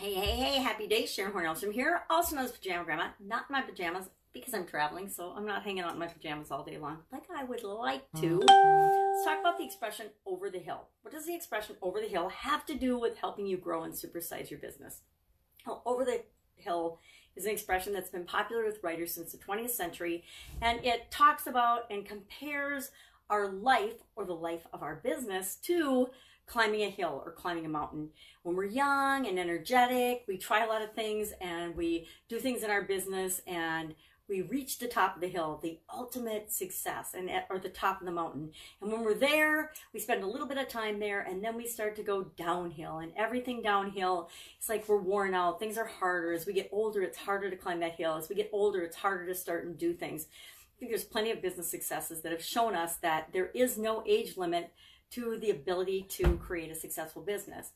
Hey, hey, hey, happy day. Sharon Hornelstrom here, also known as Pajama Grandma. Not in my pajamas because I'm traveling, so I'm not hanging out in my pajamas all day long like I would like to. Mm. Let's talk about the expression over the hill. What does the expression over the hill have to do with helping you grow and supersize your business? Well, over the hill is an expression that's been popular with writers since the 20th century, and it talks about and compares our life or the life of our business to climbing a hill or climbing a mountain. When we're young and energetic, we try a lot of things and we do things in our business and we reach the top of the hill, the ultimate success, and eh, or the top of the mountain. And when we're there, we spend a little bit of time there, and then we start to go downhill. And everything downhill, it's like we're worn out. Things are harder. As we get older, it's harder to climb that hill. As we get older, it's harder to start and do things. I think there's plenty of business successes that have shown us that there is no age limit to the ability to create a successful business.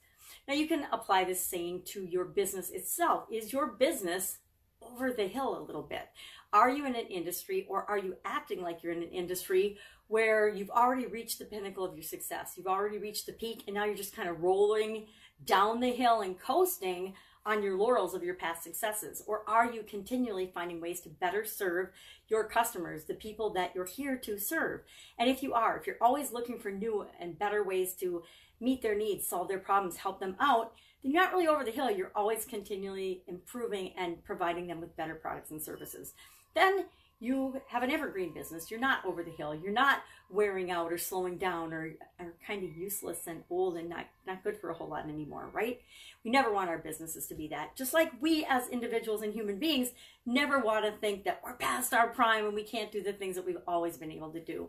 Now, you can apply this saying to your business itself. Is your business over the hill a little bit? Are you in an industry or are you acting like you're in an industry where you've already reached the pinnacle of your success? You've already reached the peak and now you're just kind of rolling down the hill and coasting on your laurels of your past successes? Or are you continually finding ways to better serve your customers, the people that you're here to serve? And if you are, if you're always looking for new and better ways to meet their needs, solve their problems, help them out, then you're not really over the hill. You're always continually improving and providing them with better products and services. Then you have an evergreen business. You're not over the hill. You're not wearing out or slowing down or are kind of useless and old and not, not good for a whole lot anymore, right? We never want our businesses to be that. Just like we as individuals and human beings never want to think that we're past our prime and we can't do the things that we've always been able to do.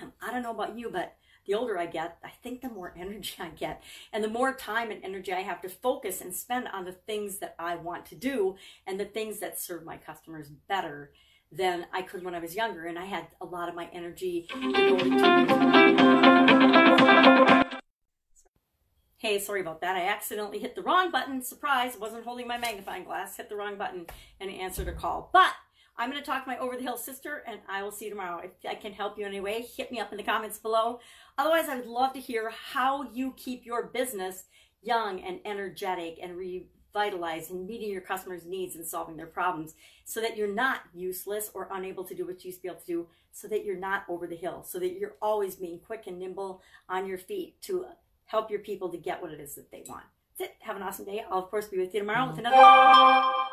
Um, I don't know about you, but the older I get, I think the more energy I get. And the more time and energy I have to focus and spend on the things that I want to do and the things that serve my customers better than I could when I was younger, and I had a lot of my energy. Hey, sorry about that. I accidentally hit the wrong button. Surprise, wasn't holding my magnifying glass. Hit the wrong button and answered a call. But I'm going to talk to my over the hill sister, and I will see you tomorrow. If I can help you in any way, hit me up in the comments below. Otherwise, I would love to hear how you keep your business young and energetic and re vitalized and meeting your customers' needs and solving their problems so that you're not useless or unable to do what you used to be able to do, so that you're not over the hill, so that you're always being quick and nimble on your feet to help your people to get what it is that they want. That's it. Have an awesome day. I'll, of course, be with you tomorrow with another.